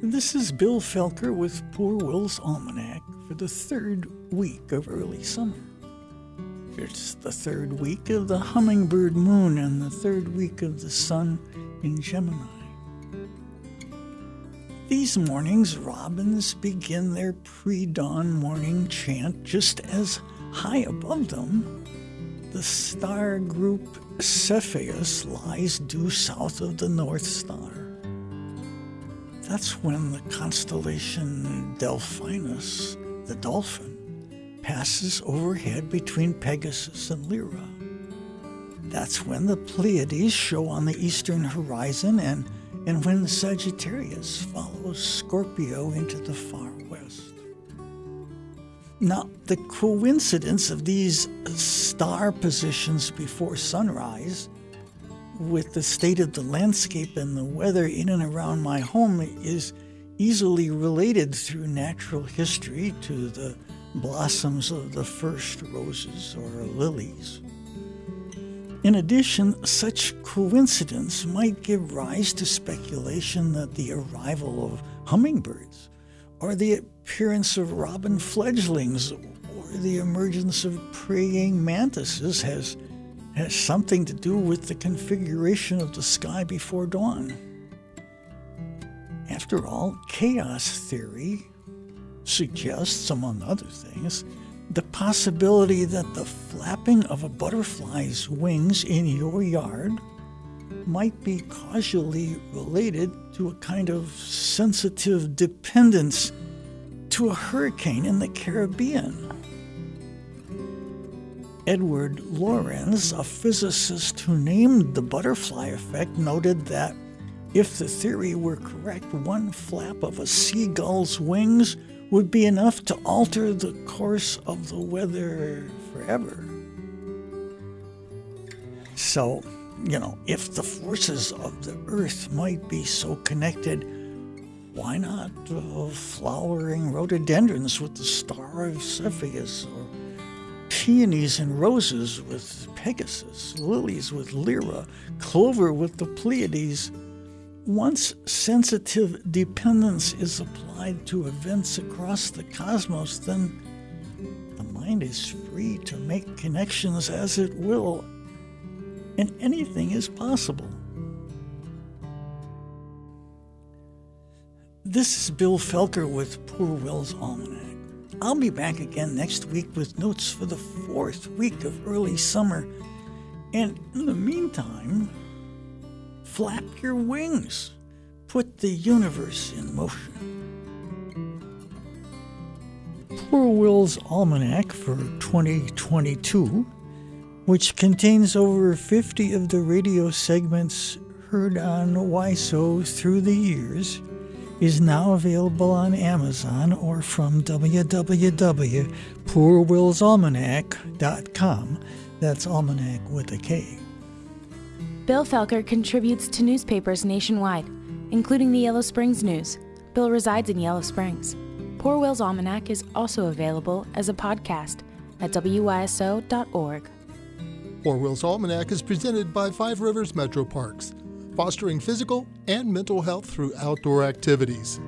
This is Bill Felker with Poor Will's Almanack for the third week of early summer. It's the third week of the hummingbird moon and the third week of the sun in Gemini. These mornings, robins begin their pre dawn morning chant just as high above them. The star group Cepheus lies due south of the North Star. That's when the constellation Delphinus, the dolphin, passes overhead between Pegasus and Lyra. That's when the Pleiades show on the eastern horizon and and when Sagittarius follows Scorpio into the far west. Now, the coincidence of these star positions before sunrise with the state of the landscape and the weather in and around my home is easily related through natural history to the blossoms of the first roses or lilies. In addition, such coincidence might give rise to speculation that the arrival of hummingbirds, or the appearance of robin fledglings, or the emergence of praying mantises has, has something to do with the configuration of the sky before dawn. After all, chaos theory suggests, among other things, the possibility that the flapping of a butterfly's wings in your yard might be causally related to a kind of sensitive dependence to a hurricane in the Caribbean. Edward Lorenz, a physicist who named the butterfly effect, noted that if the theory were correct, one flap of a seagull's wings would be enough to alter the course of the weather forever. So, you know, if the forces of the earth might be so connected, why not uh, flowering rhododendrons with the star of Cepheus, or peonies and roses with Pegasus, lilies with Lyra, clover with the Pleiades? Once sensitive dependence is applied to events across the cosmos, then the mind is free to make connections as it will, and anything is possible. This is Bill Felker with Poor Will's Almanack. I'll be back again next week with notes for the fourth week of early summer. And in the meantime, Flap your wings. Put the universe in motion. Poor Will's Almanack for 2022, which contains over 50 of the radio segments heard on WYSO through the years, is now available on Amazon or from www.poorwillsalmanack.com. That's almanac with a K. Bill Felker contributes to newspapers nationwide, including the Yellow Springs News. Bill resides in Yellow Springs. Poor Will's Almanack is also available as a podcast at wyso.org. Poor Will's Almanack is presented by Five Rivers Metro Parks, fostering physical and mental health through outdoor activities.